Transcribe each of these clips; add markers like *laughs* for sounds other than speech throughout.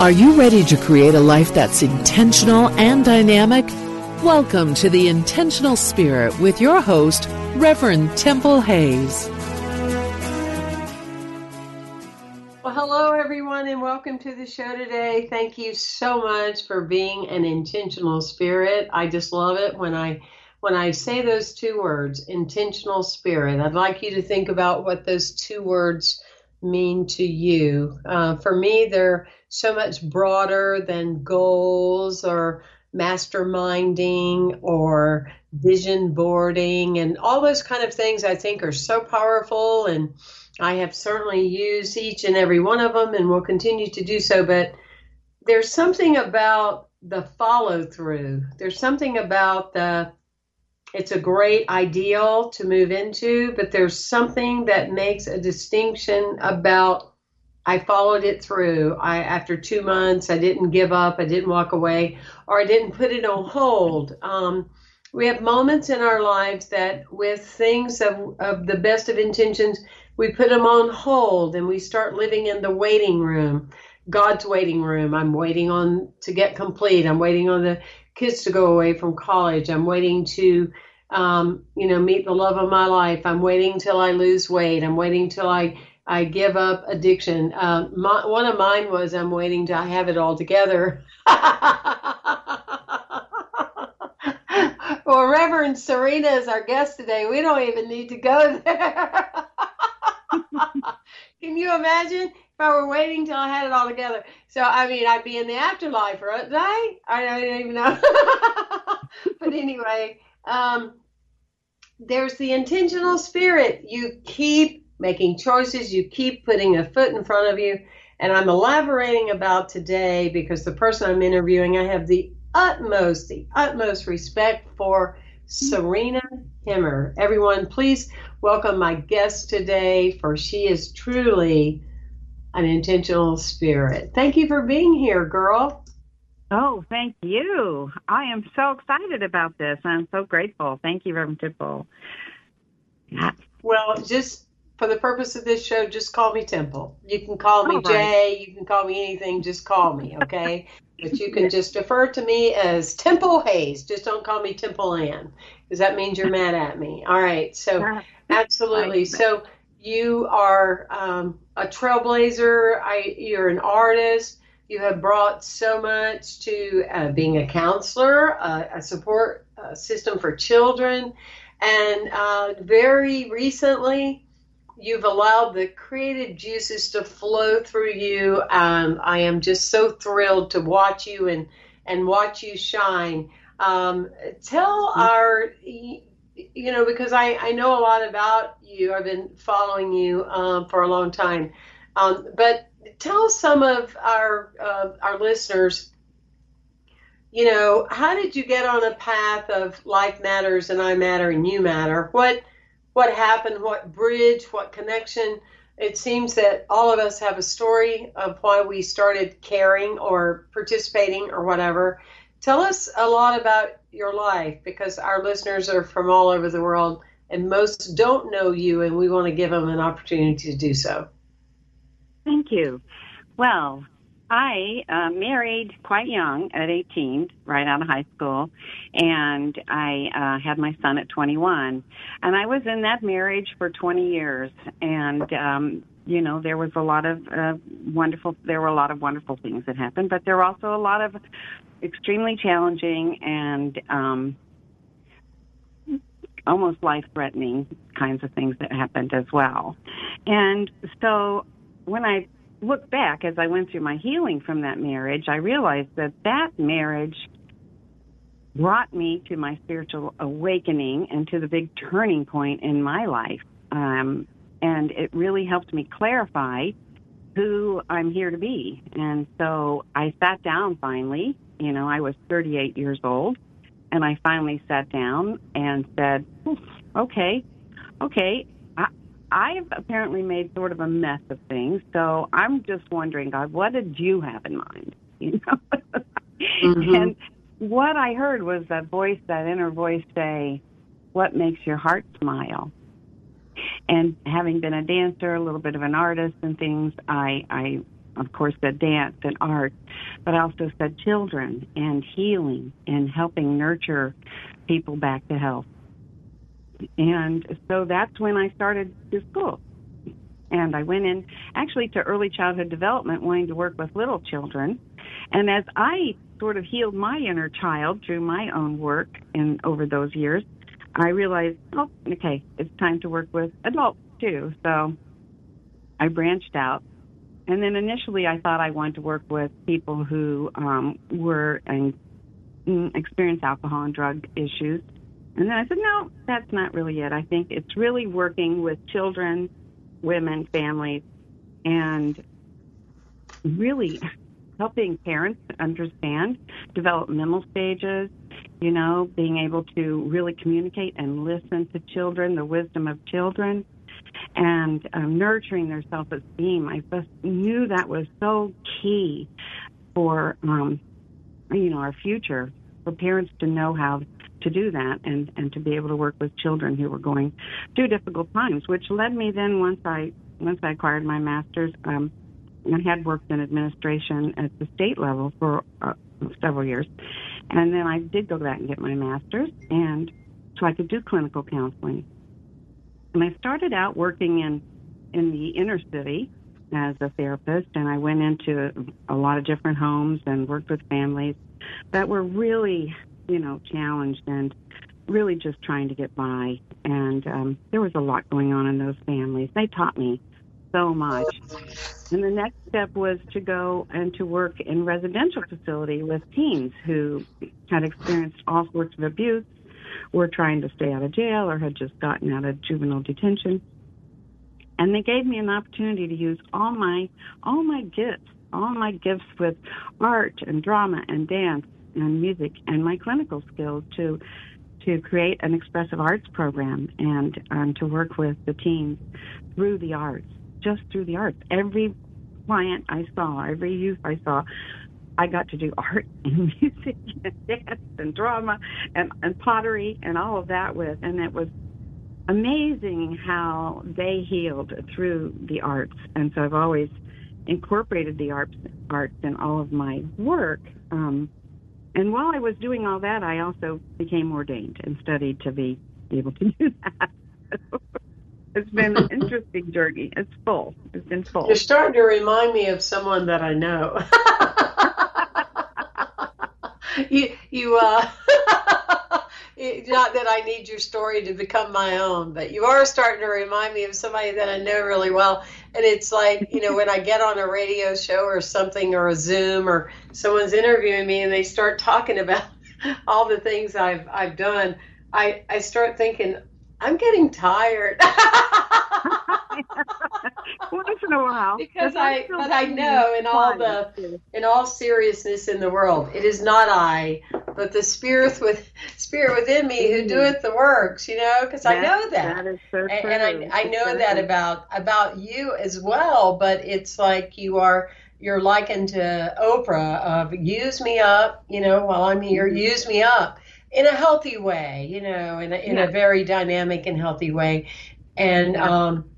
Are you ready to create a life that's intentional and dynamic? Welcome to the Intentional Spirit with your host, Reverend Temple Hayes. Well, hello everyone, and welcome to the show today. Thank you so much for being an intentional spirit. I just love it when I when I say those two words, intentional spirit. I'd like you to think about what those two words mean to you. Uh, for me, they're so much broader than goals or masterminding or vision boarding and all those kind of things I think are so powerful. And I have certainly used each and every one of them and will continue to do so. But there's something about the follow through there's something about the it's a great ideal to move into but there's something that makes a distinction about I followed it through. I after two months, I didn't give up. I didn't walk away, or I didn't put it on hold. Um, we have moments in our lives that, with things of, of the best of intentions, we put them on hold and we start living in the waiting room, God's waiting room. I'm waiting on to get complete. I'm waiting on the kids to go away from college. I'm waiting to, um, you know, meet the love of my life. I'm waiting till I lose weight. I'm waiting till I I give up addiction. Uh, my, one of mine was I'm waiting to have it all together. *laughs* well, Reverend Serena is our guest today. We don't even need to go there. *laughs* Can you imagine if I were waiting till I had it all together? So, I mean, I'd be in the afterlife, right? I don't even know. *laughs* but anyway, um, there's the intentional spirit. You keep making choices. You keep putting a foot in front of you. And I'm elaborating about today because the person I'm interviewing, I have the utmost, the utmost respect for Serena Hemmer. Everyone, please welcome my guest today, for she is truly an intentional spirit. Thank you for being here, girl. Oh, thank you. I am so excited about this. I'm so grateful. Thank you, Reverend Temple. Well, just for the purpose of this show, just call me Temple. You can call me Jay. You can call me anything. Just call me, okay? *laughs* but you can just refer to me as Temple Hayes. Just don't call me Temple Ann, because that means you're mad at me. All right. So, *laughs* absolutely. So you are um, a trailblazer. I, you're an artist. You have brought so much to uh, being a counselor, uh, a support uh, system for children, and uh, very recently you've allowed the creative juices to flow through you. Um, I am just so thrilled to watch you and and watch you shine. Um, tell mm-hmm. our you know because I, I know a lot about you i've been following you um, for a long time um, but tell some of our uh, our listeners you know how did you get on a path of life matters and i matter and you matter what what happened, what bridge, what connection. It seems that all of us have a story of why we started caring or participating or whatever. Tell us a lot about your life because our listeners are from all over the world and most don't know you, and we want to give them an opportunity to do so. Thank you. Well, I uh, married quite young at 18, right out of high school, and I uh, had my son at 21. And I was in that marriage for 20 years, and um, you know there was a lot of uh, wonderful. There were a lot of wonderful things that happened, but there were also a lot of extremely challenging and um, almost life-threatening kinds of things that happened as well. And so when I look back as I went through my healing from that marriage, I realized that that marriage brought me to my spiritual awakening and to the big turning point in my life. Um, and it really helped me clarify who I'm here to be. And so I sat down finally. You know, I was 38 years old, and I finally sat down and said, okay, okay, I've apparently made sort of a mess of things. So I'm just wondering, God, what did you have in mind? *laughs* You know, mm-hmm. and what I heard was that voice, that inner voice, say, "What makes your heart smile?" And having been a dancer, a little bit of an artist, and things, I, I of course said dance and art, but I also said children and healing and helping nurture people back to health. And so that's when I started the school. And I went in actually to early childhood development, wanting to work with little children. And as I sort of healed my inner child through my own work and over those years, I realized, oh, okay, it's time to work with adults too. So I branched out. And then initially, I thought I wanted to work with people who um, were and mm, experienced alcohol and drug issues. And then I said, no, that's not really it. I think it's really working with children, women, families, and really helping parents understand developmental stages, you know, being able to really communicate and listen to children, the wisdom of children, and um, nurturing their self esteem. I just knew that was so key for, um, you know, our future, for parents to know how to do that and and to be able to work with children who were going through difficult times, which led me then once I once I acquired my master's, um, I had worked in administration at the state level for uh, several years, and then I did go back and get my master's, and so I could do clinical counseling. And I started out working in in the inner city as a therapist, and I went into a lot of different homes and worked with families that were really you know, challenged and really just trying to get by. And um, there was a lot going on in those families. They taught me so much. And the next step was to go and to work in residential facility with teens who had experienced all sorts of abuse, were trying to stay out of jail, or had just gotten out of juvenile detention. And they gave me an opportunity to use all my all my gifts, all my gifts with art and drama and dance and music and my clinical skills to to create an expressive arts program and um, to work with the teens through the arts, just through the arts. Every client I saw, every youth I saw, I got to do art *laughs* and music and dance and drama and, and pottery and all of that with, and it was amazing how they healed through the arts. And so I've always incorporated the arts arts in all of my work. Um, and while I was doing all that, I also became ordained and studied to be able to do that. *laughs* it's been an interesting journey. It's full. It's been full. You're starting to remind me of someone that I know. *laughs* you, you, uh, *laughs* not that I need your story to become my own, but you are starting to remind me of somebody that I know really well. And it's like, you know, when I get on a radio show or something or a Zoom or someone's interviewing me and they start talking about *laughs* all the things I've I've done, I, I start thinking, I'm getting tired. *laughs* Once in a while. Because I, but I know in all the, in all seriousness in the world, it is not I, but the spirit with spirit within me who doeth the works. You know, because I know that, that is so and, and I, I know so that true. about about you as well. But it's like you are you're likened to Oprah of use me up, you know, while I'm here, mm-hmm. use me up in a healthy way, you know, in a, in yeah. a very dynamic and healthy way. And, yeah. um,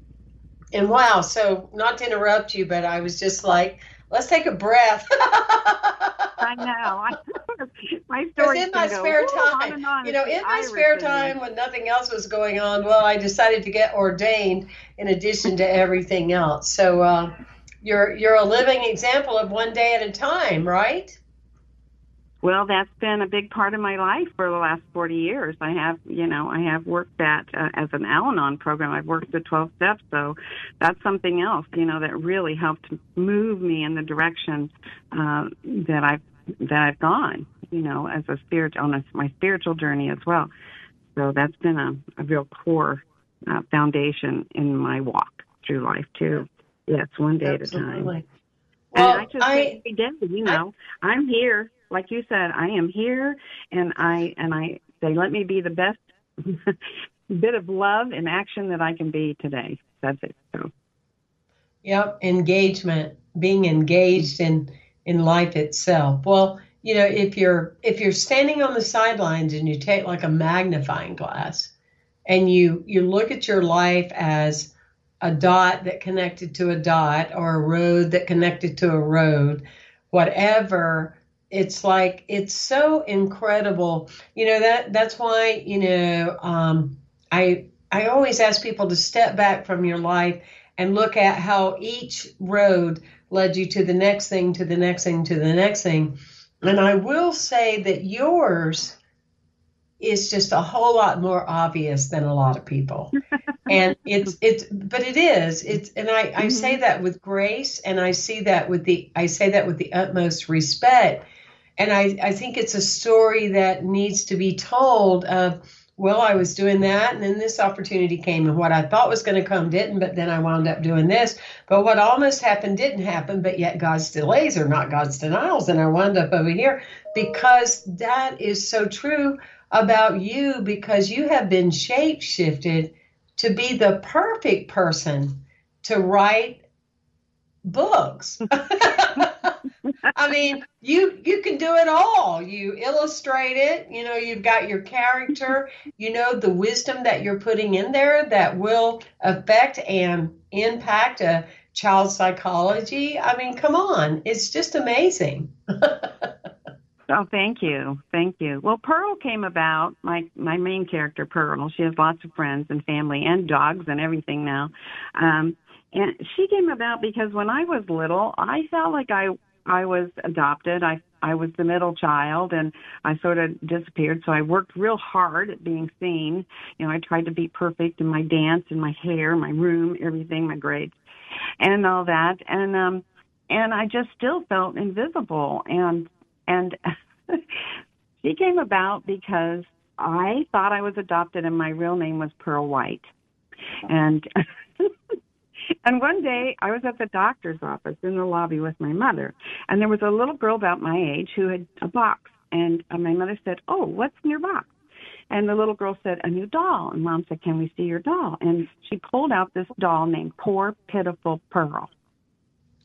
and wow, so not to interrupt you, but I was just like, let's take a breath. *laughs* I know. *laughs* my story. in my spare time, you know, in my spare time when nothing else was going on, well, I decided to get ordained in addition to everything else. So uh, you're you're a living example of one day at a time, right? Well, that's been a big part of my life for the last 40 years. I have, you know, I have worked that uh, as an Al-Anon program. I've worked the 12 steps, so that's something else, you know, that really helped move me in the direction uh, that I've that I've gone, you know, as a spirit on a, my spiritual journey as well. So that's been a, a real core uh, foundation in my walk through life too. Yes, one day Absolutely. at a time. Well, and I just I, every day, you know, I, I'm here like you said, I am here, and I and I they let me be the best *laughs* bit of love and action that I can be today. That's it. So. Yep, engagement, being engaged in in life itself. Well, you know, if you're if you're standing on the sidelines and you take like a magnifying glass and you you look at your life as a dot that connected to a dot or a road that connected to a road, whatever it's like it's so incredible. You know that that's why you know um, i i always ask people to step back from your life and look at how each road led you to the next thing to the next thing to the next thing. And i will say that yours is just a whole lot more obvious than a lot of people. *laughs* And it's it's but it is. It's and i i say mm-hmm. that with grace and i see that with the i say that with the utmost respect and I, I think it's a story that needs to be told of well i was doing that and then this opportunity came and what i thought was going to come didn't but then i wound up doing this. But what almost happened didn't happen but yet god's delays are not god's denials and i wound up over here. Because that is so true about you because you have been shape shifted to be the perfect person to write books *laughs* I mean, you you can do it all. You illustrate it. You know, you've got your character. You know the wisdom that you're putting in there that will affect and impact a child's psychology. I mean, come on, it's just amazing. *laughs* Oh, thank you, thank you. Well, Pearl came about. My my main character, Pearl. She has lots of friends and family and dogs and everything now. Um, and she came about because when I was little, I felt like I I was adopted. I I was the middle child and I sort of disappeared. So I worked real hard at being seen. You know, I tried to be perfect in my dance and my hair, my room, everything, my grades and all that. And um and I just still felt invisible and and *laughs* she came about because I thought I was adopted and my real name was Pearl White. And *laughs* *laughs* and one day I was at the doctor's office in the lobby with my mother, and there was a little girl about my age who had a box. And uh, my mother said, Oh, what's in your box? And the little girl said, A new doll. And mom said, Can we see your doll? And she pulled out this doll named Poor Pitiful Pearl.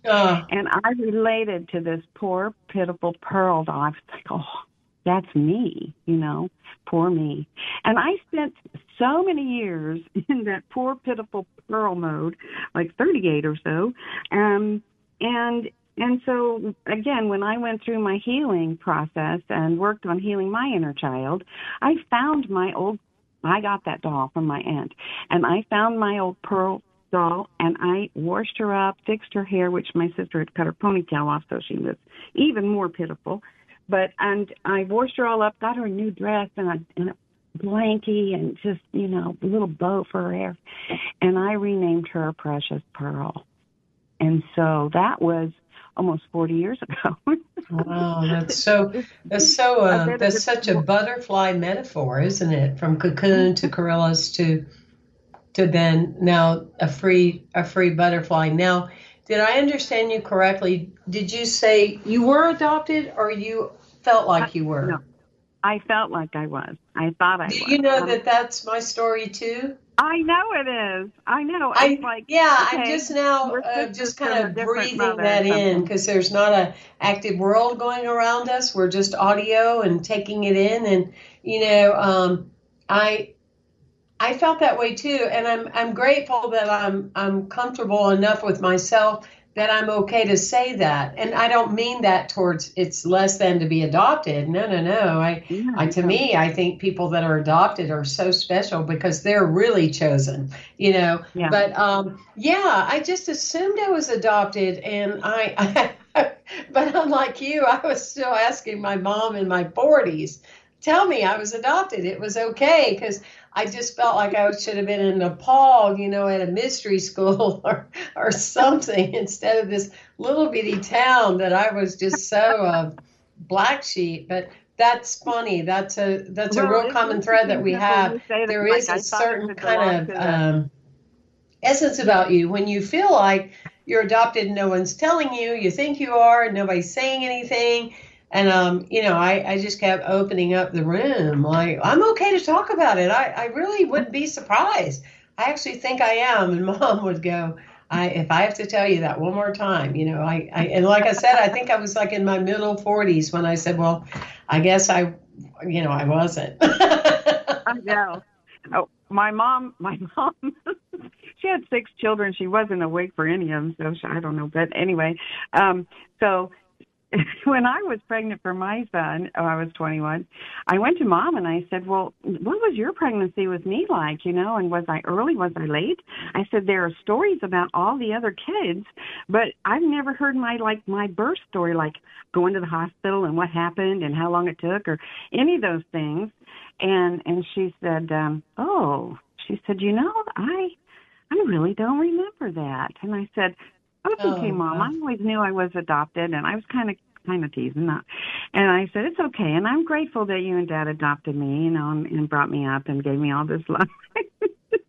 Uh. And I related to this poor, pitiful Pearl doll. I was like, Oh, that's me, you know, poor me. And I spent so many years *laughs* in that poor, pitiful pearl mode, like 38 or so. Um, and and so again, when I went through my healing process and worked on healing my inner child, I found my old. I got that doll from my aunt, and I found my old pearl doll and I washed her up, fixed her hair, which my sister had cut her ponytail off, so she was even more pitiful but and I washed her all up, got her a new dress and a, and a blankie and just you know a little bow for her hair, and I renamed her Precious Pearl, and so that was almost 40 years *laughs* ago. wow, that's so that's so uh, that's such a butterfly metaphor, isn't it? From cocoon to chrysalis to to then now a free a free butterfly. Now, did I understand you correctly? Did you say you were adopted or you felt like you were. No, I felt like I was. I thought I Do was. you know um, that that's my story too? I know it is. I know. I like yeah. Okay, I'm just now uh, just kind of breathing that in because there's not a active world going around us. We're just audio and taking it in, and you know, um, I I felt that way too, and I'm I'm grateful that I'm I'm comfortable enough with myself that I'm okay to say that. And I don't mean that towards it's less than to be adopted. No, no, no. I, yeah, I to me, I think people that are adopted are so special because they're really chosen, you know. Yeah. But um, yeah, I just assumed I was adopted, and I, I *laughs* but unlike you, I was still asking my mom in my 40s, tell me I was adopted. It was okay because I just felt like I should have been in Nepal, you know, at a mystery school *laughs* or, or something *laughs* instead of this little bitty town that I was just so uh, black sheep. But that's funny. That's a that's well, a real common thread that we have. There is like a certain kind of um, essence about you when you feel like you're adopted. No one's telling you. You think you are. Nobody's saying anything and um, you know, I, I just kept opening up the room. Like, I'm okay to talk about it. I, I really wouldn't be surprised. I actually think I am. And *laughs* mom would go, I if I have to tell you that one more time, you know, I, I and like I said, I think I was like in my middle forties when I said, Well, I guess I you know, I wasn't. *laughs* I know. Oh, my mom my *laughs* mom she had six children. She wasn't awake for any of them, so she, I don't know. But anyway, um, so *laughs* when I was pregnant for my son, oh, I was 21, I went to mom and I said, "Well, what was your pregnancy with me like? You know, and was I early? Was I late?" I said, "There are stories about all the other kids, but I've never heard my like my birth story, like going to the hospital and what happened and how long it took, or any of those things." And and she said, um, "Oh," she said, "You know, I." I really don't remember that. And I said, Oh, okay, Mom. I always knew I was adopted, and I was kind of kind of teasing that. And I said, it's okay, and I'm grateful that you and Dad adopted me, you know, and, and brought me up and gave me all this love. *laughs*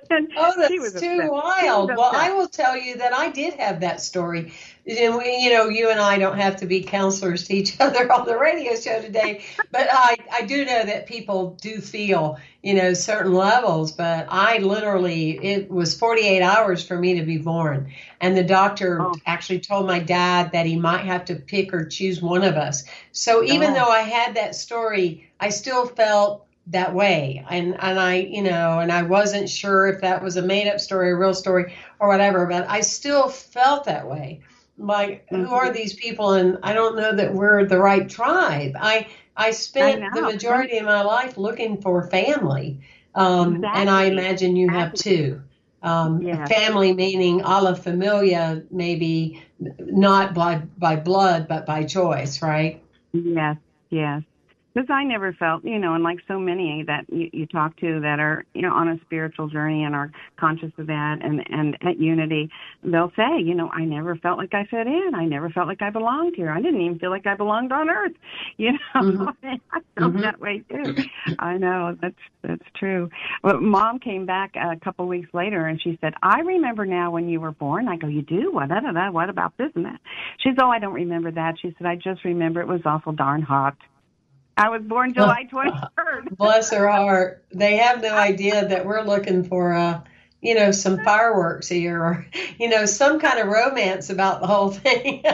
*laughs* and oh, that's too upset. wild. Well, I will tell you that I did have that story. And we, you know, you and I don't have to be counselors to each *laughs* other on the radio show today, but I, I do know that people do feel, you know, certain levels. But I literally, it was 48 hours for me to be born. And the doctor oh. actually told my dad that he might have to pick or choose one of us. So even oh. though I had that story, I still felt that way. And and I you know and I wasn't sure if that was a made up story a real story or whatever but I still felt that way. Like mm-hmm. who are mm-hmm. these people? And I don't know that we're the right tribe. I I spent I the majority of my life looking for family. Um, exactly. and I imagine you have too. Um, family meaning a la familia maybe not by by blood but by choice right? Yes yes because I never felt, you know, and like so many that you, you talk to that are, you know, on a spiritual journey and are conscious of that and and at Unity, they'll say, you know, I never felt like I fit in. I never felt like I belonged here. I didn't even feel like I belonged on Earth. *laughs* You know, mm-hmm. *laughs* I felt mm-hmm. that way too. I know that's that's true. But Mom came back a couple weeks later and she said, I remember now when you were born. I go, you do? What? Da, da, da, what about this and that? She said, oh, I don't remember that. She said, I just remember it was awful darn hot. I was born July 23rd. *laughs* Bless her heart. They have no idea that we're looking for, uh, you know, some fireworks here or, you know, some kind of romance about the whole *laughs* thing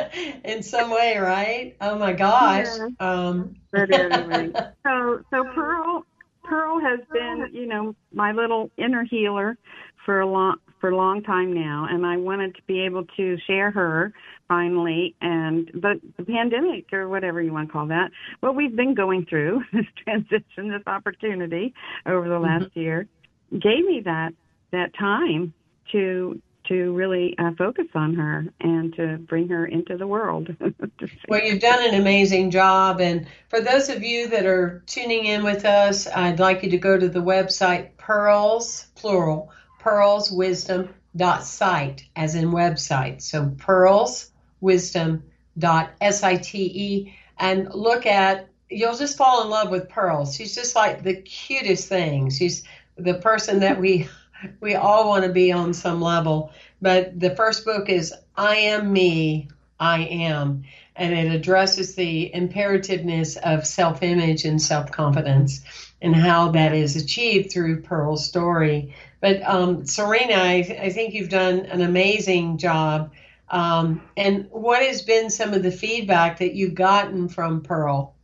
in some way, right? Oh my gosh. Yeah. Um. But anyway, *laughs* so so Pearl Pearl has been, you know, my little inner healer for a long for a long time now, and I wanted to be able to share her finally. And but the pandemic, or whatever you want to call that, what we've been going through, *laughs* this transition, this opportunity over the last mm-hmm. year, gave me that that time to to really uh, focus on her and to bring her into the world. *laughs* well, you've done an amazing job. And for those of you that are tuning in with us, I'd like you to go to the website Pearls, plural, pearlswisdom.site, as in website. So pearlswisdom.site and look at, you'll just fall in love with Pearl. She's just like the cutest thing. She's the person that we *laughs* we all want to be on some level. But the first book is I Am Me, I Am. And it addresses the imperativeness of self image and self confidence and how that is achieved through Pearl's story. But um, Serena, I, I, think you've done an amazing job. Um, and what has been some of the feedback that you've gotten from Pearl?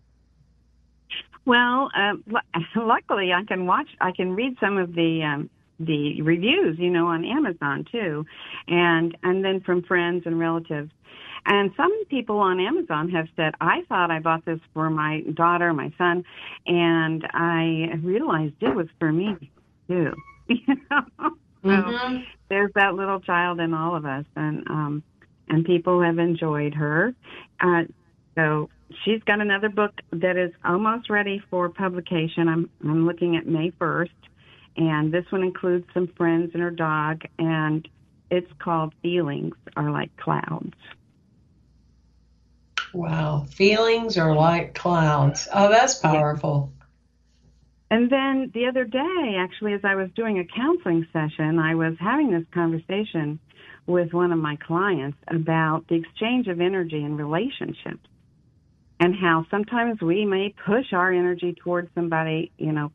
Well, uh, *laughs* luckily, I can watch, I can read some of the um, the reviews, you know, on Amazon too, and and then from friends and relatives. And some people on Amazon have said, I thought I bought this for my daughter, my son, and I realized it was for me too. *laughs* you know? Mm-hmm. So there's that little child in all of us and um and people have enjoyed her. Uh so she's got another book that is almost ready for publication. I'm I'm looking at May 1st, and this one includes some friends and her dog, and it's called Feelings Are Like Clouds. Wow, feelings are like clouds. Oh, that's powerful. And then the other day, actually, as I was doing a counseling session, I was having this conversation with one of my clients about the exchange of energy in relationships and how sometimes we may push our energy towards somebody, you know,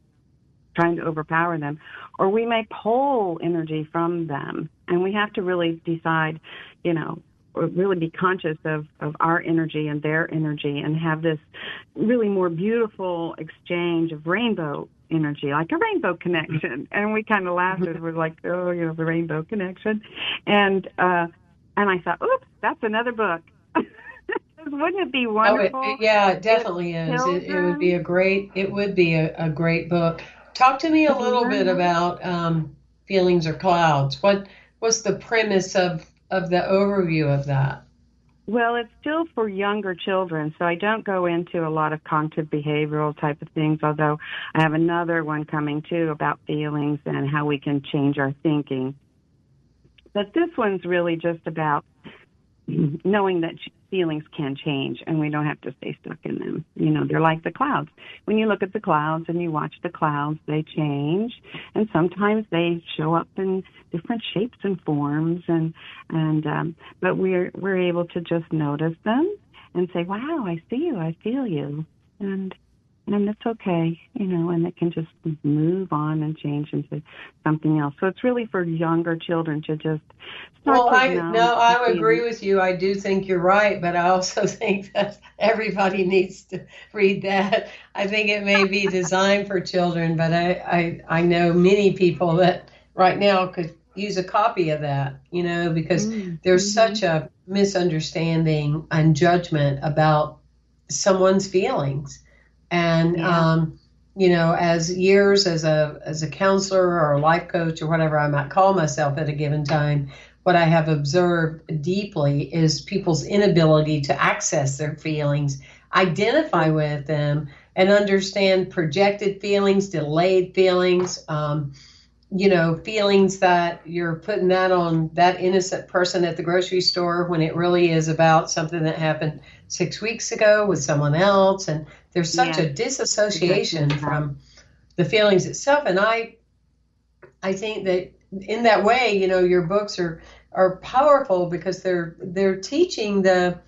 trying to overpower them, or we may pull energy from them. And we have to really decide, you know, really be conscious of, of our energy and their energy and have this really more beautiful exchange of rainbow energy, like a rainbow connection. And we kind of laughed and we're like, oh, you know, the rainbow connection. And, uh, and I thought, oops, that's another book. *laughs* Wouldn't it be wonderful? Oh, it, yeah, it definitely is. It, it, would be a great. It would be a, a great book. Talk to me a little bit about um, feelings or clouds. What what's the premise of of the overview of that? Well, it's still for younger children, so I don't go into a lot of cognitive behavioral type of things, although I have another one coming too about feelings and how we can change our thinking. But this one's really just about knowing that feelings can change and we don't have to stay stuck in them. You know, they're like the clouds. When you look at the clouds and you watch the clouds, they change and sometimes they show up in different shapes and forms and and um but we're we're able to just notice them and say, "Wow, I see you. I feel you." And and it's okay, you know, and it can just move on and change into something else. So it's really for younger children to just start. Well, to I no, I agree with you. I do think you're right, but I also *laughs* think that everybody needs to read that. I think it may be designed for children, but I, I I know many people that right now could use a copy of that, you know, because mm-hmm. there's such a misunderstanding and judgment about someone's feelings and yeah. um, you know, as years as a as a counselor or a life coach or whatever I might call myself at a given time, what I have observed deeply is people's inability to access their feelings, identify with them, and understand projected feelings, delayed feelings. Um, you know, feelings that you're putting that on that innocent person at the grocery store when it really is about something that happened six weeks ago with someone else. And there's such yeah. a disassociation from the feelings itself. And I, I think that in that way, you know, your books are, are powerful because they're, they're teaching the,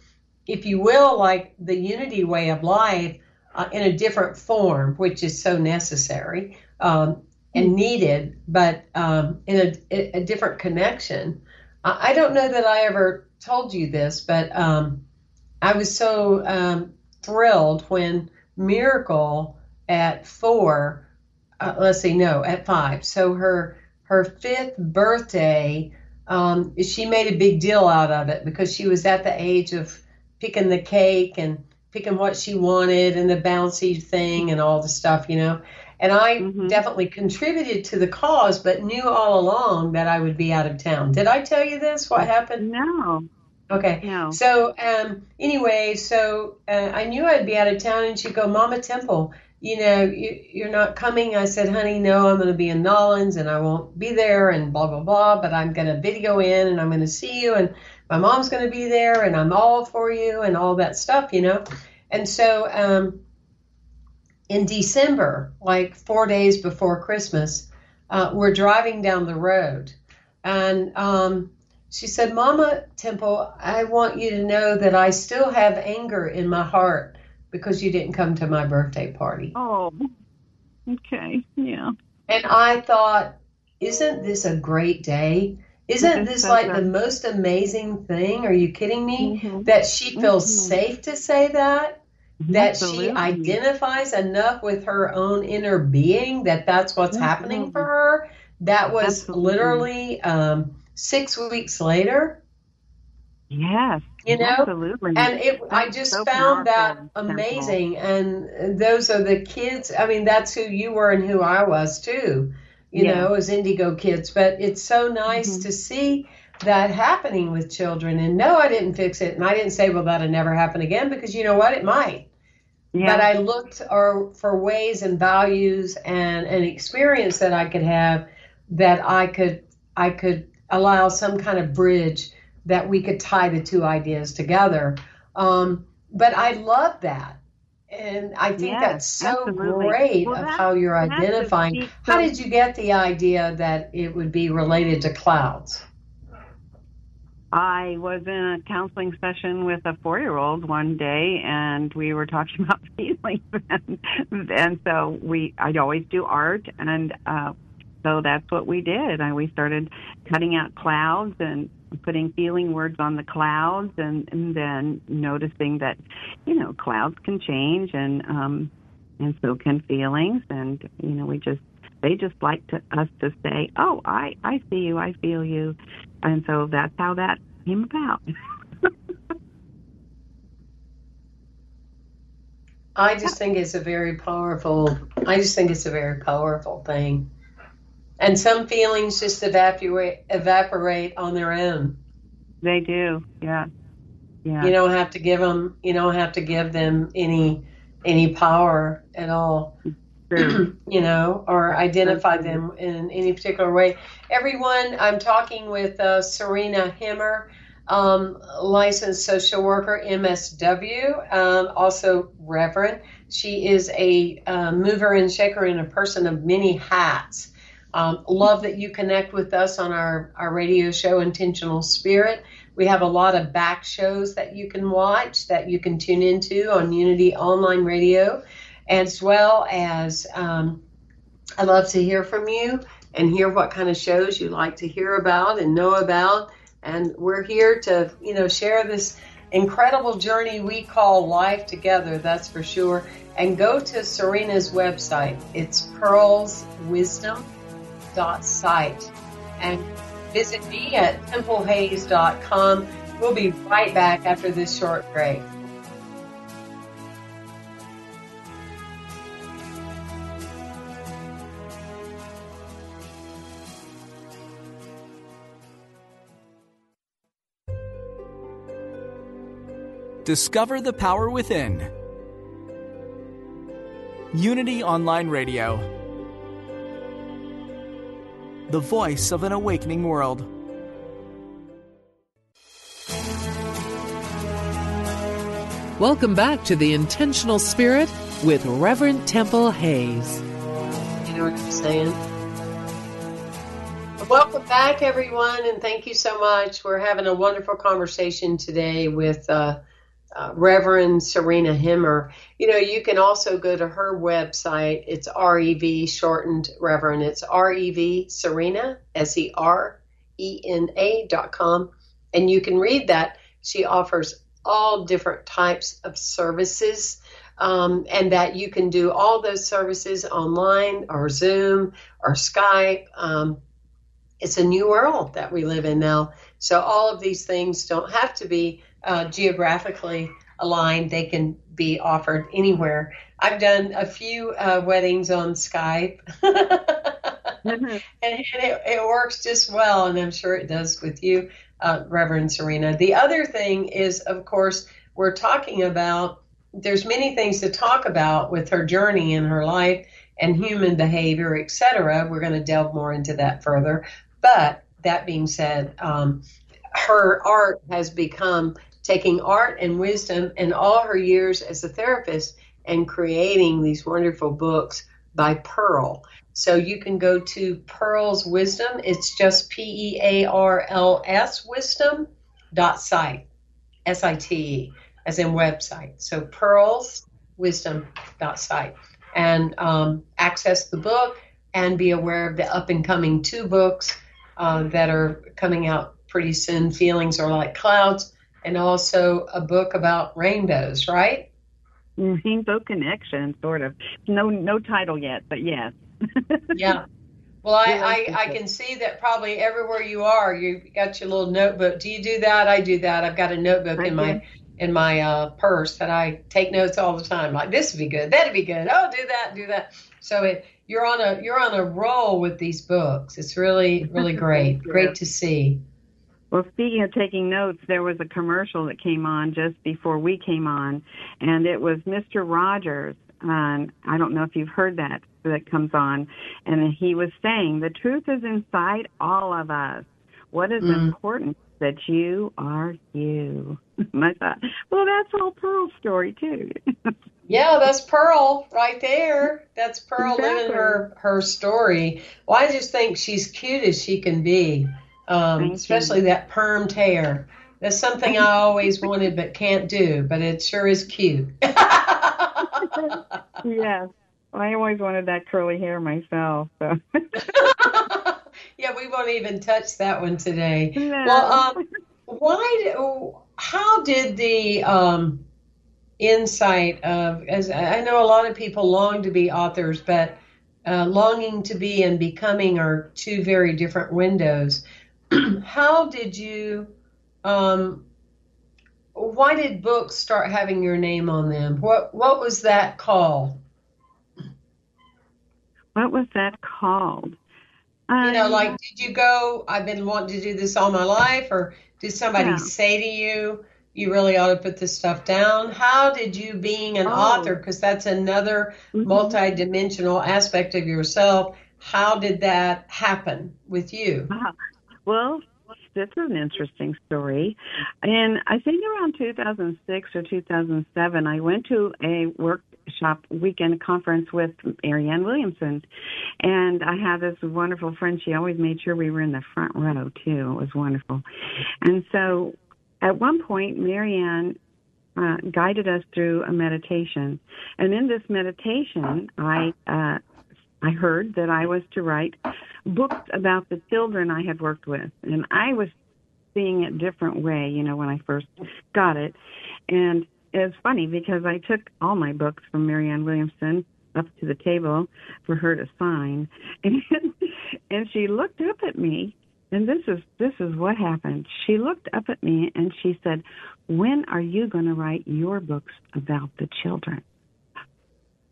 if you will, like the unity way of life uh, in a different form, which is so necessary. Um, and hmm. needed, but um, in a, a, different connection. I don't know that I ever told you this, but um, I was so um, thrilled when Miracle at four, uh, let's see, no, at five. So her her fifth birthday, um, she made a big deal out of it because she was at the age of picking the cake and picking what she wanted and the bouncy thing and all the stuff, you know. And I mm-hmm. definitely contributed to the cause, but knew all along that I would be out of town. Did I tell you this? What happened? No. Okay. No. So um, anyway, so uh, I knew I'd be out of town, and she'd go, "Mama Temple, you know, you, you're not coming." I said, "Honey, no, I'm going to be in Nollins, and I won't be there, and blah blah blah. But I'm going to video in, and I'm going to see you, and my mom's going to be there, and I'm all for you, and all that stuff, you know." And so um, in December, like four days before Christmas, uh, we're driving down the road, and um, she said, Mama Temple, I want you to know that I still have anger in my heart because you didn't come to my birthday party. Oh, okay. Yeah. And I thought, isn't this a great day? Isn't this like the most amazing thing? Are you kidding me? Mm-hmm. That she feels mm-hmm. safe to say that? That Absolutely. she identifies enough with her own inner being that that's what's mm-hmm. happening for her? that was Absolutely. literally um, six weeks later. Yes, you know, absolutely. And it, I just so found that amazing. And those are the kids. I mean, that's who you were and who I was too. You yeah. know, as Indigo kids. But it's so nice mm-hmm. to see that happening with children. And no, I didn't fix it, and I didn't say, well, that'll never happen again because you know what, it might. Yeah. But I looked or for ways and values and an experience that I could have that I could I could allow some kind of bridge that we could tie the two ideas together. Um, but I love that. And I think yes, that's so absolutely. great well, of how you're identifying. How did you get the idea that it would be related to clouds? I was in a counseling session with a four year old one day and we were talking *laughs* about feelings and, and so we, I'd always do art and uh so that's what we did. We started cutting out clouds and putting feeling words on the clouds and, and then noticing that, you know, clouds can change and um and so can feelings and you know, we just they just like to us to say, "Oh, I I see you, I feel you," and so that's how that came about. *laughs* I just think it's a very powerful. I just think it's a very powerful thing, and some feelings just evaporate evaporate on their own. They do, yeah, yeah. You don't have to give them. You don't have to give them any any power at all. *clears throat* you know, or identify them in any particular way. Everyone, I'm talking with uh, Serena Hemmer, um, licensed social worker, MSW, um, also Reverend. She is a uh, mover and shaker and a person of many hats. Um, love that you connect with us on our, our radio show, Intentional Spirit. We have a lot of back shows that you can watch, that you can tune into on Unity Online Radio as well as um, I love to hear from you and hear what kind of shows you like to hear about and know about. And we're here to, you know, share this incredible journey we call life together, that's for sure. And go to Serena's website. It's pearlswisdom.site. And visit me at templehayes.com. We'll be right back after this short break. Discover the power within. Unity Online Radio. The voice of an awakening world. Welcome back to the Intentional Spirit with Reverend Temple Hayes. You know what I'm saying? Welcome back, everyone, and thank you so much. We're having a wonderful conversation today with uh, uh, Reverend Serena Hemmer. You know, you can also go to her website. It's REV shortened Reverend. It's REV Serena, S E R E N A dot com. And you can read that. She offers all different types of services. Um, and that you can do all those services online or Zoom or Skype. Um, it's a new world that we live in now. So all of these things don't have to be uh, geographically aligned. They can be offered anywhere. I've done a few uh, weddings on Skype, *laughs* mm-hmm. and, and it, it, works just well, and I'm sure it does with you, uh, Reverend Serena. The other thing is, of course, we're talking about. There's many things to talk about with her journey in her life and human behavior, etc. We're going to delve more into that further. But that being said, um, her art has become taking art and wisdom and all her years as a therapist and creating these wonderful books by Pearl. So you can go to Pearl's Wisdom. It's just P E A R L S Wisdom dot site, S I T E, as in website. So Pearl's Wisdom dot site, and um, access the book and be aware of the up and coming two books uh, that are coming out pretty soon. Feelings are like clouds and also a book about rainbows, right? Rainbow Connection, sort of. No, no title yet, but yes. *laughs* yeah. Well, I, I, I can see that probably everywhere you are, you got your little notebook. Do you do that? I do that. I've got a notebook I in do. my in my uh, purse that I take notes all the time. Like this would be good. That'd be good. Oh, do that, do that. So it you're on a you're on a roll with these books. It's really really *laughs* great. Great to see. Well, speaking of taking notes, there was a commercial that came on just before we came on, and it was Mr. Rogers. And I don't know if you've heard that that comes on, and he was saying the truth is inside all of us. What is Mm. important is that you are you. *laughs* and I thought, well, that's all Pearl's story too. *laughs* Yeah, that's Pearl right there. That's Pearl living her her story. Well, I just think she's cute as she can be, um, Thank you. especially that permed hair. That's something I always *laughs* wanted but can't do, but it sure is cute. *laughs* yes, I always wanted that curly hair myself. So. *laughs* yeah, we won't even touch that one today. No. Well, um, why? do- How did the um, insight of? As I know, a lot of people long to be authors, but uh, longing to be and becoming are two very different windows. *clears throat* how did you? Um, why did books start having your name on them? What What was that called? what was that called? You know, Um, like, did you go, I've been wanting to do this all my life, or did somebody Yeah. say to you, you really ought to put this stuff down? How did you, being an Oh. author, because that's another mhm. multidimensional aspect of yourself, how did that happen with you? Wow. Well, this is an interesting story. And I think around 2006 or 2007, I went to a workshop weekend conference with Marianne Williamson. And I had this wonderful friend. She always made sure we were in the front row, too. It was wonderful. And so at one point, Marianne uh, guided us through a meditation. And in this meditation, I uh, I heard that I was to write books about the children I had worked with, and I was seeing it a different way, you know, when I first got it. And it's funny because I took all my books from Marianne Williamson up to the table for her to sign, *laughs* and and she looked up at me, and this is this is what happened. She looked up at me and she said, "When are you going to write your books about the children?"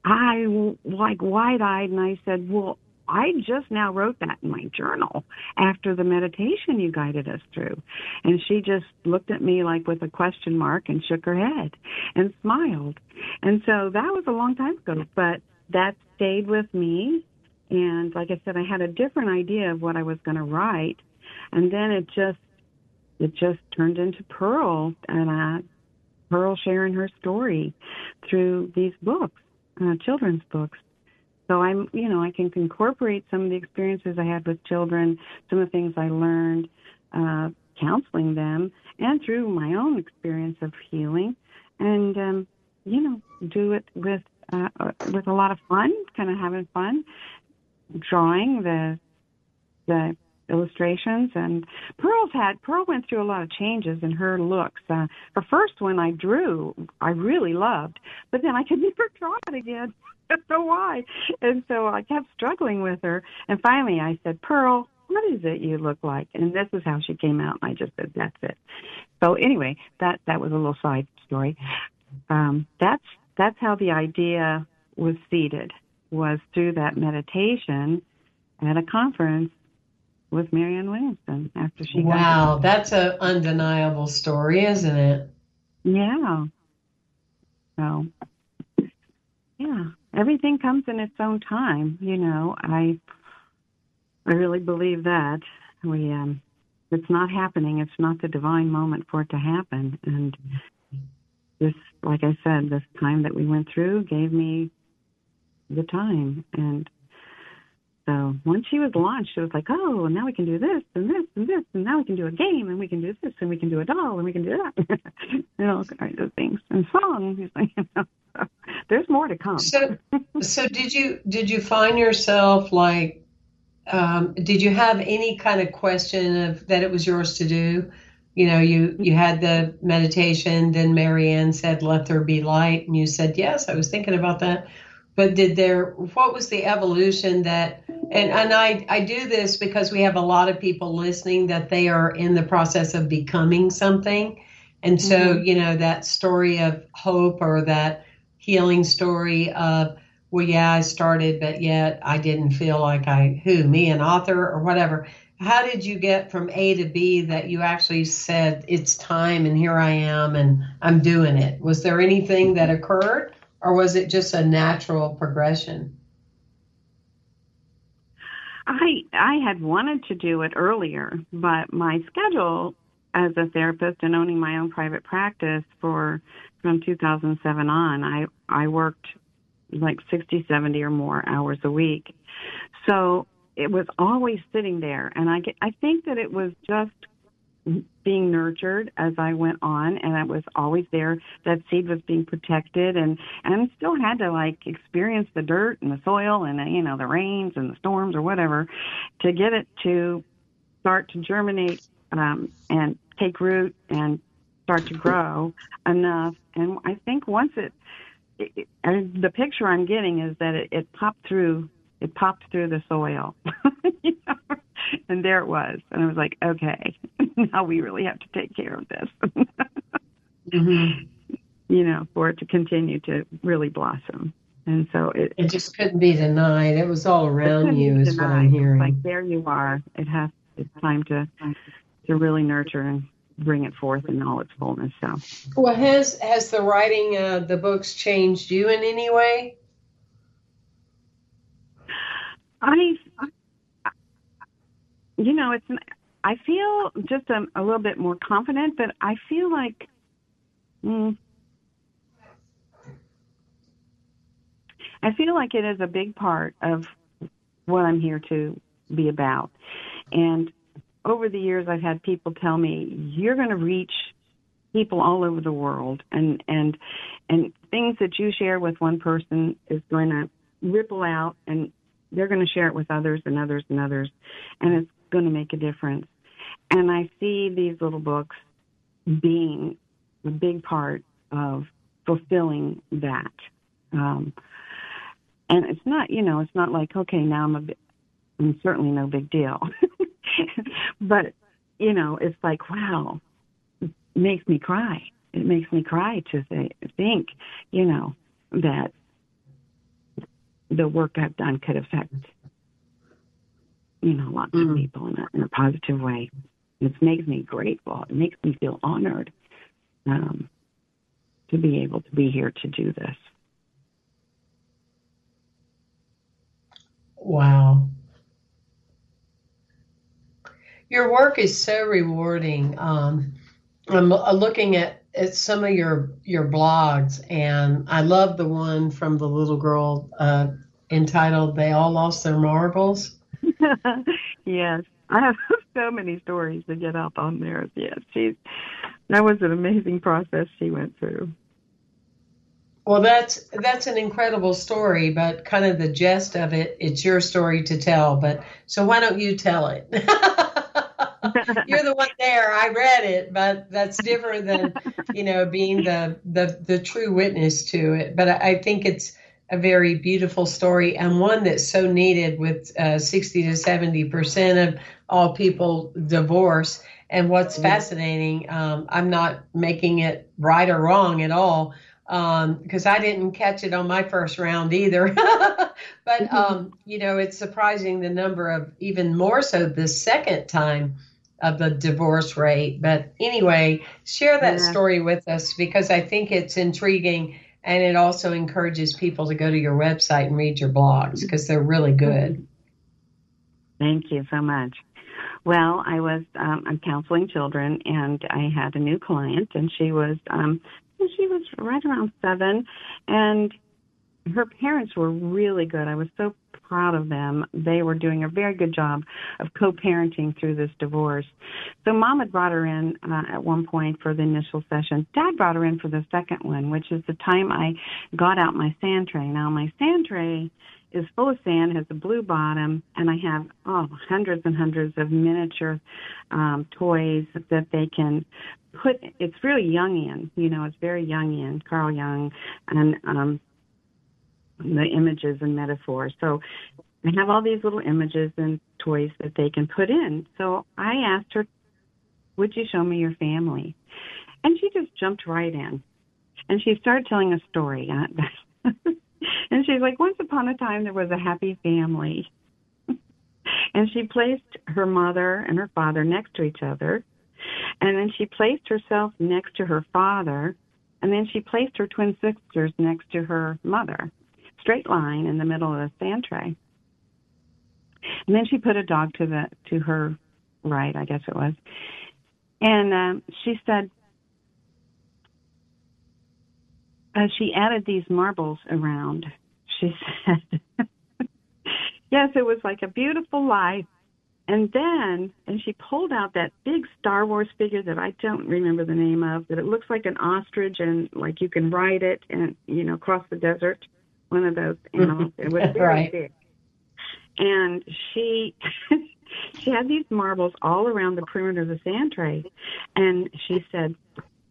I like wide eyed and I said, Well, I just now wrote that in my journal after the meditation you guided us through. And she just looked at me like with a question mark and shook her head and smiled. And so that was a long time ago, but that stayed with me. And like I said, I had a different idea of what I was going to write. And then it just, it just turned into Pearl and uh, Pearl sharing her story through these books uh, children's books. So I'm, you know, I can incorporate some of the experiences I had with children, some of the things I learned uh, counseling them, and through my own experience of healing, and um, you know, do it with uh, with a lot of fun, kind of having fun, drawing the the illustrations and Pearl's had Pearl went through a lot of changes in her looks. Uh her first one I drew I really loved, but then I could *laughs* never draw it again. *laughs* I don't know why. And so I kept struggling with her and finally I said, Pearl, what is it you look like? And this is how she came out and I just said, That's it. So anyway, that that was a little side story. Um that's that's how the idea was seeded was through that meditation at a conference with Marianne Williamson after she got Wow, that's an undeniable story, isn't it? Yeah. So yeah, everything comes in its own time, you know. I I really believe that. We um it's not happening, it's not the divine moment for it to happen. And this like I said, this time that we went through gave me the time and so once she was launched, it was like, oh, and now we can do this and this and this, and now we can do a game, and we can do this, and we can do a doll, and we can do that, *laughs* and all kinds of things, and songs. *laughs* You know, so there's more to come. So, so did you did you find yourself like? Um, did you have any kind of question of that it was yours to do? You know, you you had the meditation, then Marianne said, "Let there be light," and you said, "Yes." I was thinking about that. But did there what was the evolution that and and I I do this because we have a lot of people listening that they are in the process of becoming something. And so, mm-hmm. you know, that story of hope or that healing story of well, yeah, I started, but yet I didn't feel like I, who, me, an author or whatever. How did you get from A to B that you actually said, it's time and here I am and I'm doing it? Was there anything that occurred or was it just a natural progression? I I had wanted to do it earlier, but my schedule as a therapist and owning my own private practice for from 2007 on, I I worked like 60, 70 or more hours a week. So it was always sitting there. And I, get, I think that it was just being nurtured as I went on and it was always there. That seed was being protected and, and still had to like experience the dirt and the soil and, the, you know, the rains and the storms or whatever to get it to start to germinate, um, and take root and start to grow enough. And I think once it it, the picture I'm getting is that it, it popped through it popped through the soil. *laughs* you know? *laughs* And there it was. And I was like, okay, *laughs* now we really have to take care of this. *laughs* mm-hmm. You know, for it to continue to really blossom. And so it, it just couldn't be denied. It was all around you, is denied. what I'm hearing. Like there you are. It has. It's time to to really nurture and bring it forth in all its fullness. So, well, has has the writing uh, the books changed you in any way? I, you know, it's. I feel just a, a little bit more confident, but I feel like. Mm, I feel like it is a big part of what I'm here to be about. And over the years I've had people tell me you're going to reach people all over the world and and and things that you share with one person is going to ripple out and they're going to share it with others and others and others and it's going to make a difference. And i see these little books being a big part of fulfilling that. Um and it's not you know it's not like okay now i'm a bit i'm certainly no big deal. *laughs* But you know, it's like wow, it makes me cry. It makes me cry to think, you know, that the work I've done could affect, you know, lots mm. of people in a, in a positive way. It makes me grateful. It makes me feel honored um, to be able to be here to do this. Wow. Your work is so rewarding. Um, I'm uh, looking at, at some of your your blogs, and I love the one from the little girl uh, entitled "They All Lost Their Marbles." *laughs* yes, I have *laughs* so many stories to get up on there. Yes, she's that was an amazing process she went through. Well, that's that's an incredible story, but kind of the gist of it, it's your story to tell. But so why don't you tell it? *laughs* You're the one there. I read it, but that's different than you know being the the the true witness to it. But I, I think it's a very beautiful story and one that's so needed with uh, 60 to 70 percent of all people divorce. And what's mm-hmm. fascinating, um, I'm not making it right or wrong at all because um, I didn't catch it on my first round either. *laughs* but mm-hmm. um, you know, it's surprising the number of even more so the second time of the divorce rate. But anyway, share that yeah. story with us because I think it's intriguing and it also encourages people to go to your website and read your blogs because they're really good. Thank you so much. Well, I was um, I'm counseling children, and I had a new client, and she was um, she was right around seven, and her parents were really good. I was so proud of them. They were doing a very good job of co-parenting through this divorce. So mom had brought her in uh, at one point for the initial session. Dad brought her in for the second one, which is the time I got out my sand tray. Now my sand tray is full of sand, has a blue bottom, and I have oh hundreds and hundreds of miniature um, toys that they can put. It's really Jungian, you know, it's very Jungian, Carl Jung, and um, the images and metaphors. So I have all these little images and toys that they can put in. So I asked her, Would you show me your family? And she just jumped right in. And she started telling a story. *laughs* and she's like, Once upon a time, there was a happy family. *laughs* and she placed her mother and her father next to each other. And then she placed herself next to her father. And then she placed her twin sisters next to her mother, straight line in the middle of the sand tray. And then she put a dog to the to her right, I guess it was. And um, she said, as she added these marbles around, she *laughs* said, Yes, it was like a beautiful life. And then, and she pulled out that big Star Wars figure that I don't remember the name of, that it looks like an ostrich and like you can ride it and, you know, across the desert. One of those mm-hmm. animals. It was very right. big. And she, *laughs* she had these marbles all around the perimeter of the sand tray. And she said,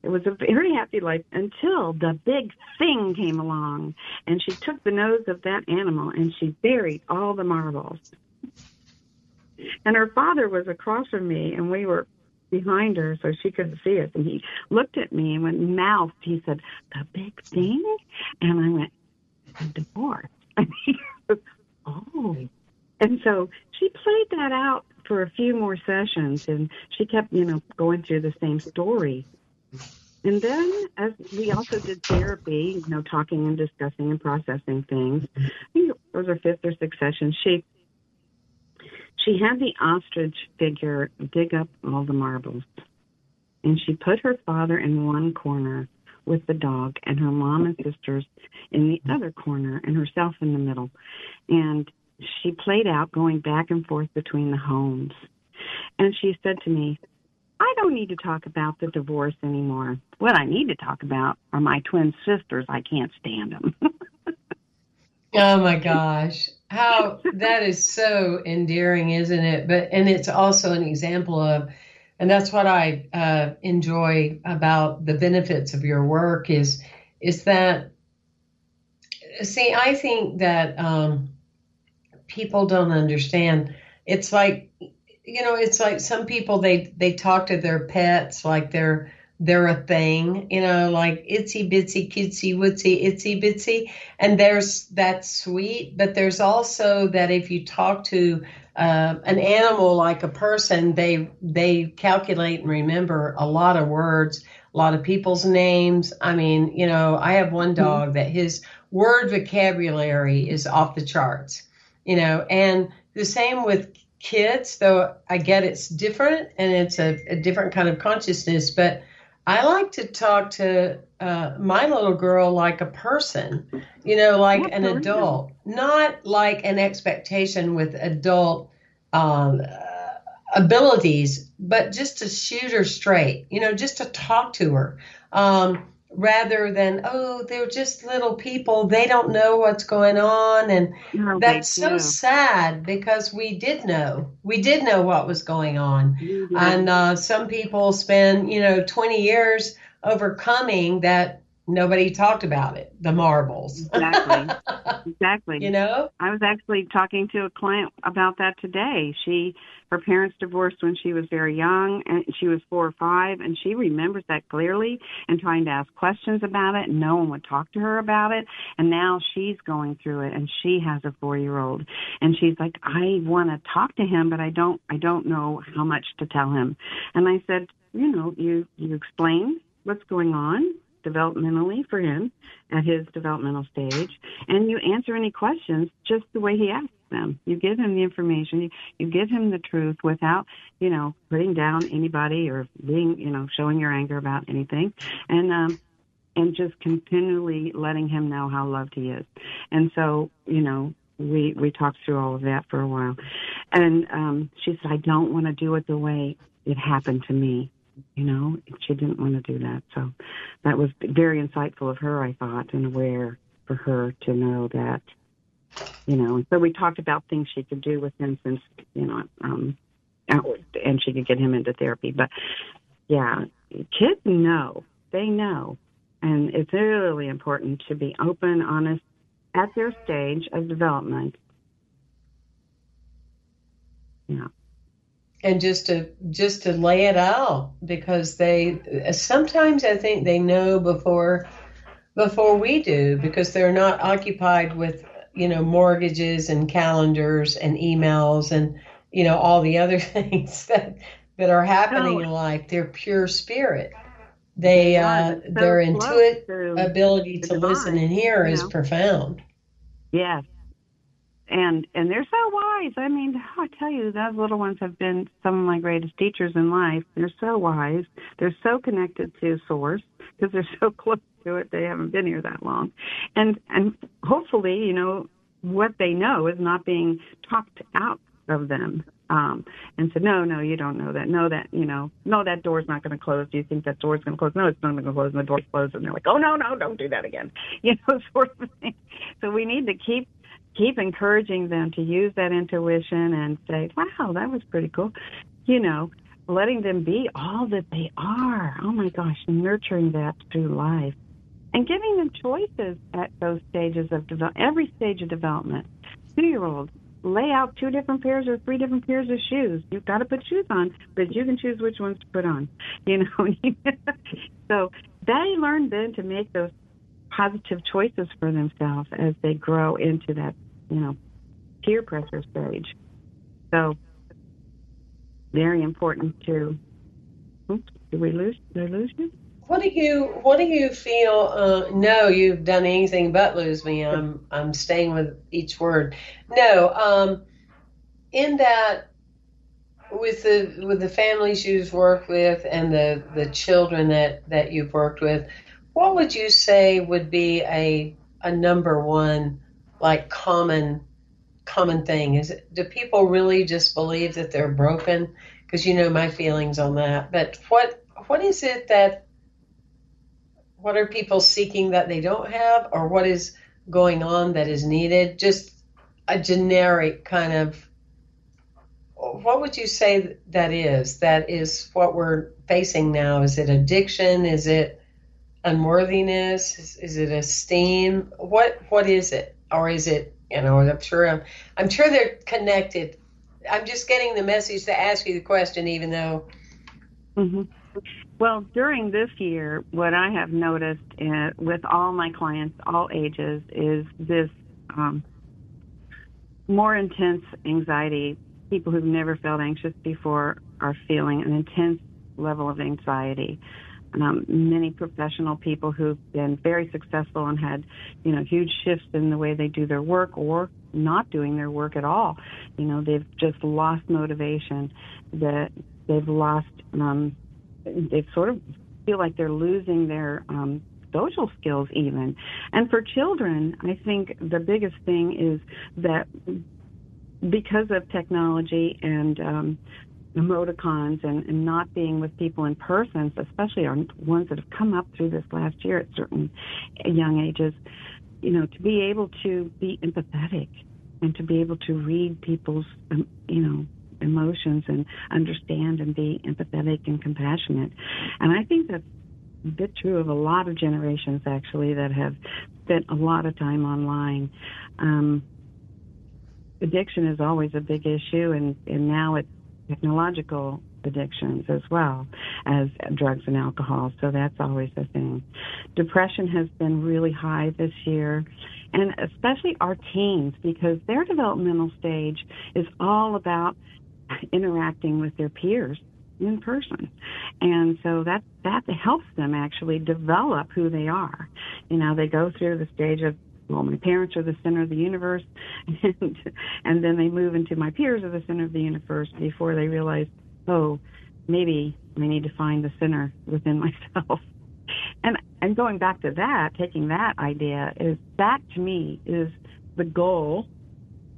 it was a very happy life until the big thing came along and she took the nose of that animal and she buried all the marbles. And her father was across from me and we were behind her so she couldn't see us. And he looked at me and went mouthed. He said, The big thing? And I went, Divorce. And he goes, Oh. And so she played that out for a few more sessions and she kept, you know, going through the same story and then, as we also did therapy, you know, talking and discussing and processing things. I think it was her fifth or sixth session. She she had the ostrich figure dig up all the marbles, and she put her father in one corner with the dog, and her mom and sisters in the mm-hmm. other corner, and herself in the middle. And she played out going back and forth between the homes. And she said to me, I don't need to talk about the divorce anymore. What I need to talk about are my twin sisters. I can't stand them. *laughs* oh my gosh. How that is so endearing, isn't it? But and it's also an example of and that's what I uh, enjoy about the benefits of your work is is that see I think that um, people don't understand. It's like you know, it's like some people they they talk to their pets like they're they're a thing, you know, like itsy bitsy kitsy wootsy itsy bitsy, and there's that's sweet, but there's also that if you talk to uh, an animal like a person, they they calculate and remember a lot of words, a lot of people's names. I mean, you know, I have one dog that his word vocabulary is off the charts, you know, and the same with kids, though I get it's different and it's a, a different kind of consciousness, but I like to talk to uh, my little girl like a person, you know, like an adult, not like an expectation with adult um, uh, abilities, but just to shoot her straight, you know, just to talk to her. Um, rather than oh they're just little people they don't know what's going on and No, that's so do. sad because we did know we did know what was going on Mhm. and uh, some people spend you know 20 years overcoming that nobody talked about it the marbles Exactly. *laughs* Exactly. you know I was actually talking to a client about that today. She, her parents divorced when she was very young, and she was four or five, and she remembers that clearly and trying to ask questions about it, and no one would talk to her about it. And now she's going through it, and she has a four-year-old, and she's like, I want to talk to him, but I don't, I don't know how much to tell him. And I said, you know, you you explain what's going on developmentally for him at his developmental stage. And you answer any questions just the way he asks them. You give him the information. You, you give him the truth without you know putting down anybody or being you know showing your anger about anything. And um and just continually letting him know how loved he is. And so you know we we talked through all of that for a while. And um she said i don't want to do it the way it happened to me you know? She didn't want to do that. So that was very insightful of her i thought and aware for her to know that you know? So we talked about things she could do with him since you know um and she could get him into therapy. But yeah kids know. They know. And it's really important to be open honest at their stage of development. Yeah. And just to just to lay it out because they sometimes I think they know before before we do because they're not occupied with you know mortgages and calendars and emails and you know all the other *laughs* things that that are happening in life. They're pure spirit. They uh, their intuitive ability to listen and hear is profound. Yes, and and they're so wise. I mean, I tell you, those little ones have been some of my greatest teachers in life. They're so wise. They're so connected to Source because they're *laughs* so close to it. They haven't been here that long, and and hopefully, you know, what they know is not being talked out of them um, and said, no, no, you don't know that. No, that, you know, no, that door's not going to close. Do you think that door's going to close? No, it's not going to close. And the door's closed. And they're like, oh, no, no, don't do that again. *laughs* You know, sort of thing. So we need to keep, keep encouraging them to use that intuition and say, wow, that was pretty cool. You know, letting them be all that they are. Oh my gosh, nurturing that through life and giving them choices at those stages of develop, every stage of development. Two year olds, lay out two different pairs or three different pairs of shoes. You've got to put shoes on, but you can choose which ones to put on. *laughs* You know, *laughs* so they learn then to make those positive choices for themselves as they grow into that, you know, peer pressure stage. So very important to. Oops, did we lose? Did I lose you? What do you What do you feel? Uh, no, you've done anything but lose me. I'm I'm staying with each word. No, um, in that with the with the families you've worked with and the the children that that you've worked with, what would you say would be a a number one like common common thing? Is it, do people really just believe that they're broken? Because you know my feelings on that. But what what is it that what are people seeking that they don't have? Or what is going on that is needed? Just a generic kind of what would you say that is that is what we're facing now? Is it addiction? Is it unworthiness? Is, is it esteem? What what is it or is it you know i'm sure i'm i'm sure they're connected i'm just getting the message to ask you the question even though mm-hmm. Well, during this year, what I have noticed in, with all my clients, all ages, is this um, more intense anxiety. People who've never felt anxious before are feeling an intense level of anxiety. Um, many professional people who've been very successful and had, you know, huge shifts in the way they do their work or not doing their work at all. You know, they've just lost motivation. That they've lost um, they sort of feel like they're losing their um, social skills even. And for children, I think the biggest thing is that because of technology and um, emoticons and, and not being with people in person, especially our ones that have come up through this last year at certain young ages, you know, to be able to be empathetic and to be able to read people's, um, you know, emotions and understand and be empathetic and compassionate. And I think that's a bit true of a lot of generations actually that have spent a lot of time online. Um, addiction is always a big issue, and, and now it's technological addictions as well as drugs and alcohol. So that's always a thing. Depression has been really high this year, and especially our teens because their developmental stage is all about interacting with their peers in person. And so that that helps them actually develop who they are. You know, they go through the stage of well, my parents are the center of the universe, *laughs* and and then they move into my peers are the center of the universe before they realize, oh, maybe I need to find the center within *laughs* myself. And and going back to that, taking that idea is that to me is the goal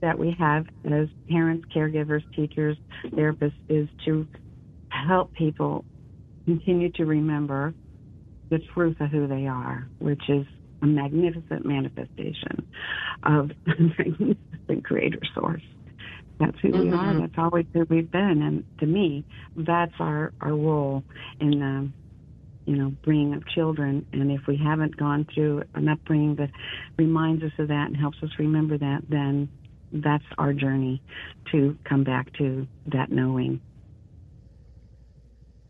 that we have as parents, caregivers, teachers, therapists is to help people continue to remember the truth of who they are, which is a magnificent manifestation of *laughs* the magnificent creator source. That's who mm-hmm. we are. Mm-hmm. That's always who we've been. And to me, that's our, our role in, um, you know, bringing up children. And if we haven't gone through an upbringing that reminds us of that and helps us remember that, then that's our journey to come back to that knowing.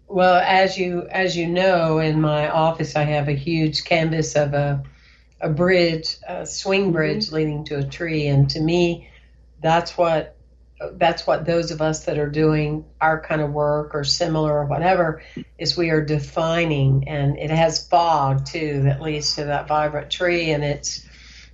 Well, as you as you know, in my office, I have a huge canvas of a a bridge, a swing mm-hmm. bridge mm-hmm. leading to a tree, and to me, that's what that's what those of us that are doing our kind of work or similar or whatever is we are defining and it has fog too that leads to that vibrant tree and it's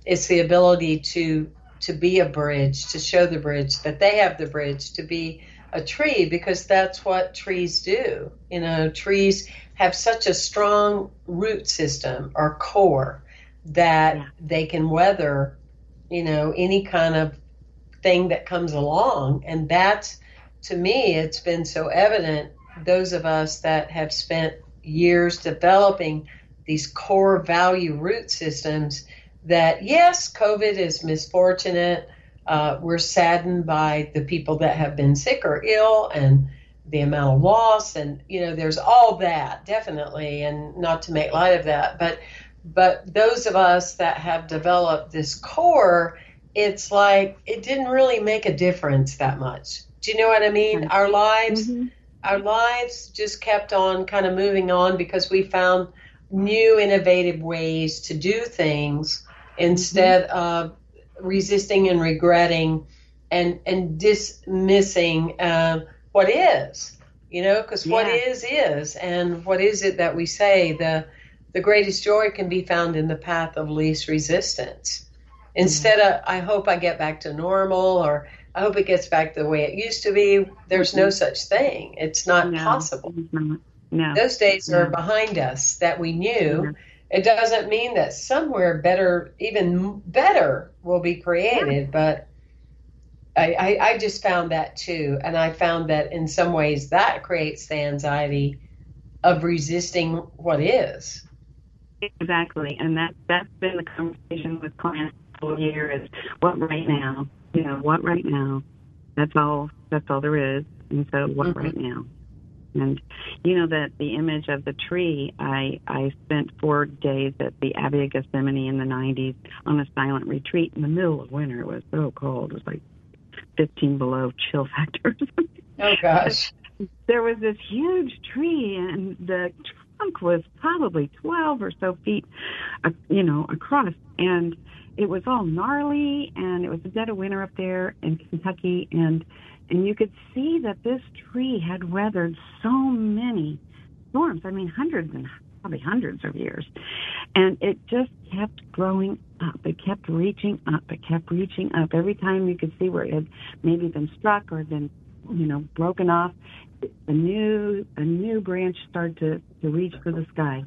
it's the ability to to be a bridge to show the bridge that they have the bridge to be a tree because that's what trees do you know trees have such a strong root system or core that yeah. they can weather you know any kind of thing that comes along. And that's, to me, it's been so evident, those of us that have spent years developing these core value root systems, that yes, COVID is misfortunate. Uh, we're saddened by the people that have been sick or ill and the amount of loss and you know there's all that definitely and not to make light of that but but those of us that have developed this core it's like it didn't really make a difference that much. Do you know what I mean? Our lives, mm-hmm. our lives just kept on kind of moving on because we found new innovative ways to do things instead mm-hmm. of resisting and regretting and and dismissing uh, what is. You know, because yeah. what is is, and what is it that we say the the greatest joy can be found in the path of least resistance. Instead of, I hope I get back to normal or I hope it gets back the way it used to be, there's no mm-hmm. such thing. It's not no, possible. No. Those days no. are behind us that we knew. It doesn't mean that somewhere better, even better, will be created, but I, I, I just found that too. And I found that in some ways that creates the anxiety of resisting what is. Exactly. And that, that's been the conversation with clients for years. is what right now, you know, what right now. That's all. That's all there is. And so, what mm-hmm. right now? And you know that the image of the tree. I I spent four days at the Abbey of Gethsemani in the '90s on a silent retreat in the middle of winter. It was so cold. It was like 15 below chill *laughs* factor. oh gosh. There was this huge tree, and the trunk was probably 12 or so feet, uh, you know, across. And it was all gnarly and it was the dead of winter up there in Kentucky and and you could see that this tree had weathered so many storms. I mean hundreds and probably hundreds of years. And it just kept growing up. It kept reaching up. It kept reaching up. Every time you could see where it had maybe been struck or been, you know, broken off, a new a new branch started to, to reach for the sky.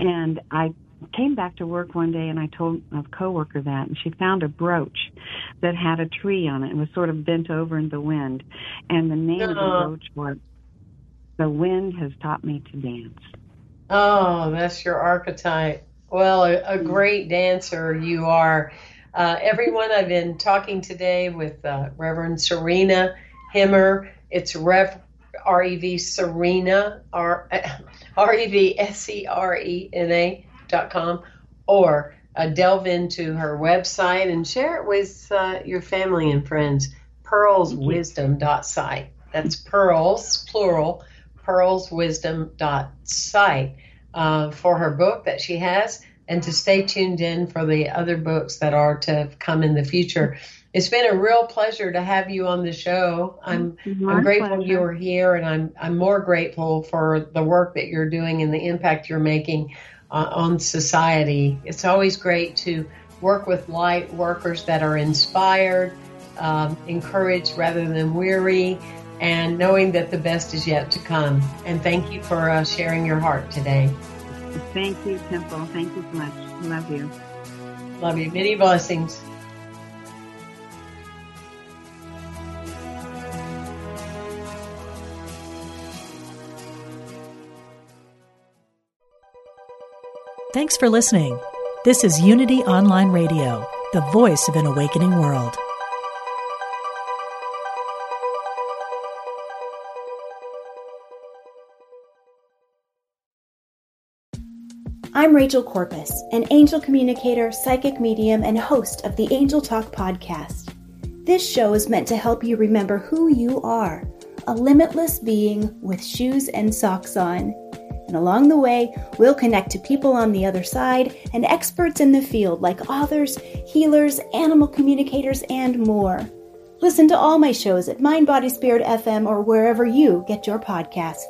And I came back to work one day and I told a coworker that and she found a brooch that had a tree on it and was sort of bent over in the wind. And the name uh-huh. of the brooch was The Wind Has Taught Me to Dance. Oh, that's your archetype. Well, a, a mm-hmm. great dancer you are. Uh, everyone, I've been talking today with uh, Reverend Serena Hemmer. It's Rev R E V Serena R *laughs* R E V S E R E N A com, or uh, delve into her website and share it with uh, your family and friends. Pearlswisdom.site. That's pearls, plural, pearlswisdom.site uh, for her book that she has and to stay tuned in for the other books that are to come in the future. It's been a real pleasure to have you on the show. I'm I'm grateful pleasure. you are here, and I'm I'm more grateful for the work that you're doing and the impact you're making uh, on society. It's always great to work with light workers that are inspired, um, encouraged rather than weary, and knowing that the best is yet to come. And thank you for uh, sharing your heart today. Thank you, Temple. Thank you so much. Love you. Love you. Many blessings. Thanks for listening. This is Unity Online Radio, the voice of an awakening world. I'm Rachel Corpus, an angel communicator, psychic medium, and host of the Angel Talk podcast. This show is meant to help you remember who you are a limitless being with shoes and socks on. And along the way, we'll connect to people on the other side and experts in the field like authors, healers, animal communicators, and more. Listen to all my shows at Mind Body Spirit FM or wherever you get your podcasts.